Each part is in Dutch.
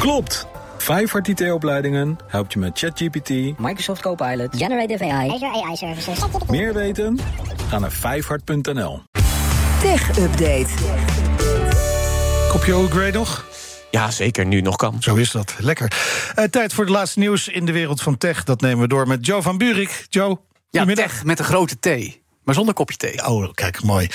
Klopt! Vijfhart IT-opleidingen helpt je met ChatGPT, Microsoft Copilot, Generative AI, Azure AI Services. meer weten? Ga naar vijfhart.nl. Tech Update. Kopje Grey nog? Ja, zeker, nu nog kan. Zo is dat. Lekker. Eh, tijd voor het laatste nieuws in de wereld van tech. Dat nemen we door met Joe van Buurik. Joe, Ja, goedemiddag. tech met een grote T. Maar zonder kopje thee. Oh, kijk, mooi.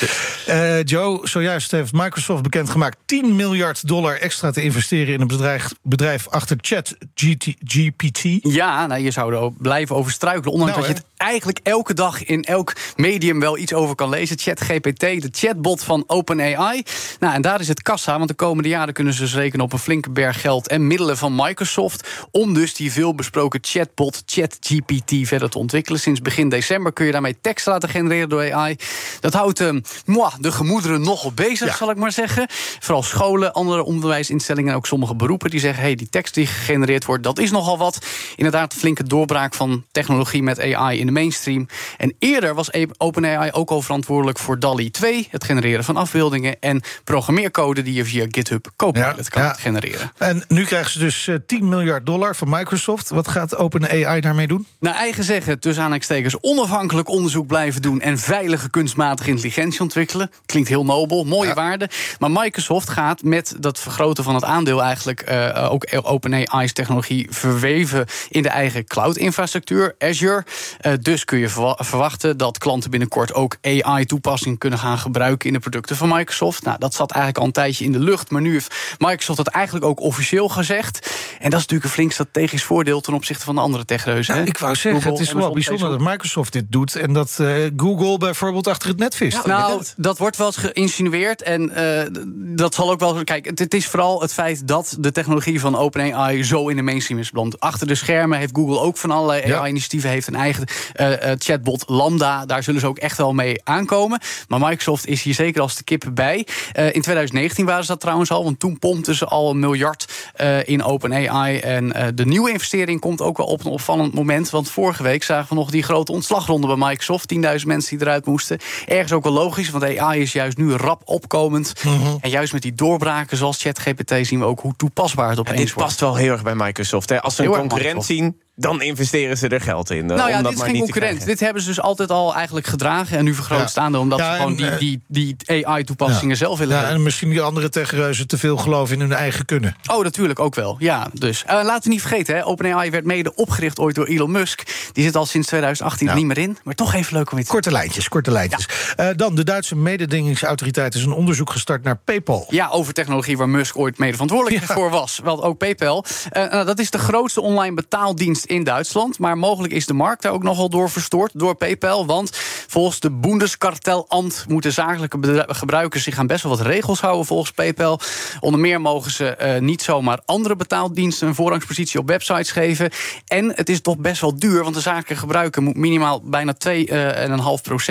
Eh, Joe, zojuist heeft Microsoft bekendgemaakt 10 miljard dollar extra te investeren in een bedrijf, bedrijf achter ChatGPT. Ja, nou, je zou er ook blijven over struikelen. Ondanks Nou, dat je het eigenlijk elke dag in elk medium wel iets over kan lezen. ChatGPT, de chatbot van OpenAI. Nou, en daar is het kassa, want de komende jaren kunnen ze dus rekenen op een flinke berg geld en middelen van Microsoft. Om dus die veelbesproken chatbot ChatGPT verder te ontwikkelen. Sinds begin december kun je daarmee tekst laten genereren door AI. Dat houdt eh, moi, de gemoederen nogal bezig, Ja. zal ik maar zeggen. Vooral scholen, andere onderwijsinstellingen en ook sommige beroepen die zeggen: hey, die tekst die gegenereerd wordt, dat is nogal wat. Inderdaad, flinke doorbraak van technologie met AI in de mainstream. En eerder was E- OpenAI ook al verantwoordelijk voor DALI 2, het genereren van afbeeldingen en programmeercode die je via GitHub Copilot Ja, kan ja. genereren. En nu krijgen ze dus eh, 10 miljard dollar van Microsoft. Wat gaat OpenAI daarmee doen? Naar eigen zeggen, tussen aanhalingstekens, onafhankelijk onderzoek blijven doen en veilige kunstmatige intelligentie ontwikkelen. Klinkt heel nobel, mooie waarde. Maar Microsoft gaat met dat vergroten van het aandeel eigenlijk eh, ook OpenAI's technologie verweven in de eigen cloud-infrastructuur, Azure. Eh, dus kun je verwa- verwachten dat klanten binnenkort ook AI-toepassingen kunnen gaan gebruiken in de producten van Microsoft. Nou, dat zat eigenlijk al een tijdje in de lucht, maar nu heeft Microsoft dat eigenlijk ook officieel gezegd. En dat is natuurlijk een flink strategisch voordeel ten opzichte van de andere techreuzen. Nou, hè? ik wou zeggen, Google, het is wel bijzonder Facebook. dat Microsoft dit doet... en dat eh, Google bijvoorbeeld achter het net vist. Nou, dat wordt wel eens geïnsinueerd. En eh, dat zal ook wel. Kijk, het, het is vooral het feit dat de technologie van OpenAI zo in de mainstream is beland. Achter de schermen heeft Google ook van allerlei Ja. AI-initiatieven. Heeft een eigen eh, chatbot Lambda. Daar zullen ze ook echt wel mee aankomen. Maar Microsoft is hier zeker als de kippen bij. Eh, in 2019 waren ze dat trouwens al. Want toen pompten ze al een miljard eh, in OpenAI. En eh, de nieuwe investering komt ook wel op een opvallend moment. Want vorige week zagen we nog die grote ontslagronde bij Microsoft. 10.000 mensen die eruit moesten. Ergens ook wel logisch, want AI is juist nu rap opkomend. En juist met die doorbraken zoals ChatGPT zien we ook hoe toepasbaar het En opeens dit wordt. past wel heel erg bij Microsoft. Hè. Als ze een concurrent zien, dan investeren ze er geld in. eh, Nou ja, om dat dit is maar geen niet te concurrent. Dit hebben ze dus altijd al eigenlijk gedragen. En nu vergroot Ja. aandeel omdat Ja, ze gewoon en, die, eh, die, die AI-toepassingen zelf willen Ja, hebben. en misschien die andere techreuzen te veel geloven in hun eigen kunnen. Oh, natuurlijk ook wel. Ja, dus. Eh, laten we niet vergeten, hè, OpenAI werd mede opgericht ooit door Elon Musk. Die zit al sinds 2018 er Ja. niet meer in. Maar toch even leuk om te Korte lijntjes, korte lijntjes. Eh, dan, de Duitse mededingingsautoriteit is een onderzoek gestart naar PayPal. Ja, over technologie waar Musk ooit mede verantwoordelijk Ja. voor was. Wel ook PayPal. Eh, nou, dat is de grootste online betaaldienst in Duitsland. Maar mogelijk is de markt daar ook nogal door verstoord door PayPal. Want volgens de Bundeskartelamt moeten zakelijke gebruikers zich aan best wel wat regels houden volgens PayPal. Onder meer mogen ze eh, niet zomaar andere betaaldiensten een voorrangspositie op websites geven. En het is toch best wel duur, want de zakelijke gebruiker moet minimaal bijna 2,5%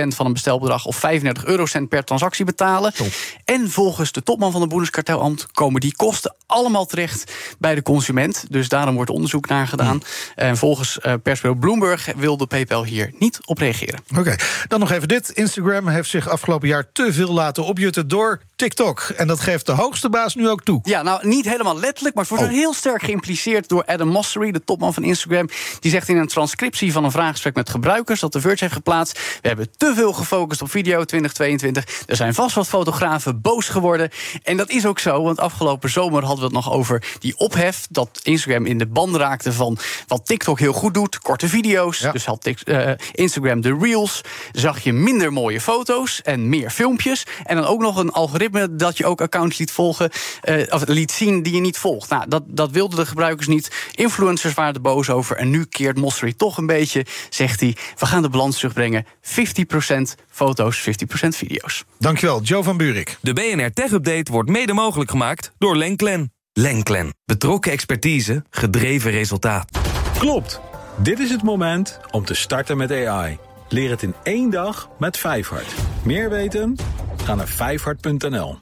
van een bestelbedrag of 35 eurocent per transactie betalen. En volgens de topman van de Bundeskartelamt komen die kosten allemaal terecht bij de consument. Dus daarom wordt onderzoek naar gedaan. En volgens persbureau Bloomberg wilde PayPal hier niet op reageren. Oké, dan nog even dit. Instagram heeft zich afgelopen jaar te veel laten opjutten door TikTok. En dat geeft de hoogste baas nu ook toe. Ja, nou niet helemaal letterlijk, maar het wordt Oh. heel sterk geïmpliceerd door Adam Mosseri, de topman van Instagram. Die zegt in een transcriptie van een vraaggesprek met gebruikers dat de Verge heeft geplaatst: We hebben te veel gefocust op video 2022. Er zijn vast wat fotografen boos geworden. En dat is ook zo, want afgelopen zomer hadden we het nog over die ophef dat Instagram in de band raakte van wat TikTok heel goed doet: korte video's. Ja. Dus had eh, Instagram de Reels. Zag je minder mooie foto's en meer filmpjes. En dan ook nog een algoritme dat je ook accounts liet volgen. eh, of liet zien die je niet volgt. Nou, dat, dat wilden de gebruikers niet. Influencers waren er boos over. En nu keert Mossery toch een beetje. Zegt hij: we gaan de balans terugbrengen. 50% foto's, 50% video's. Dankjewel, Joe van Buurik. De BNR Tech Update wordt mede mogelijk gemaakt door Lenklen. Lenklen. Betrokken expertise, gedreven resultaat. Klopt! Dit is het moment om te starten met AI. Leer het in één dag met Vijfhart. Meer weten? Ga naar vijfhart.nl.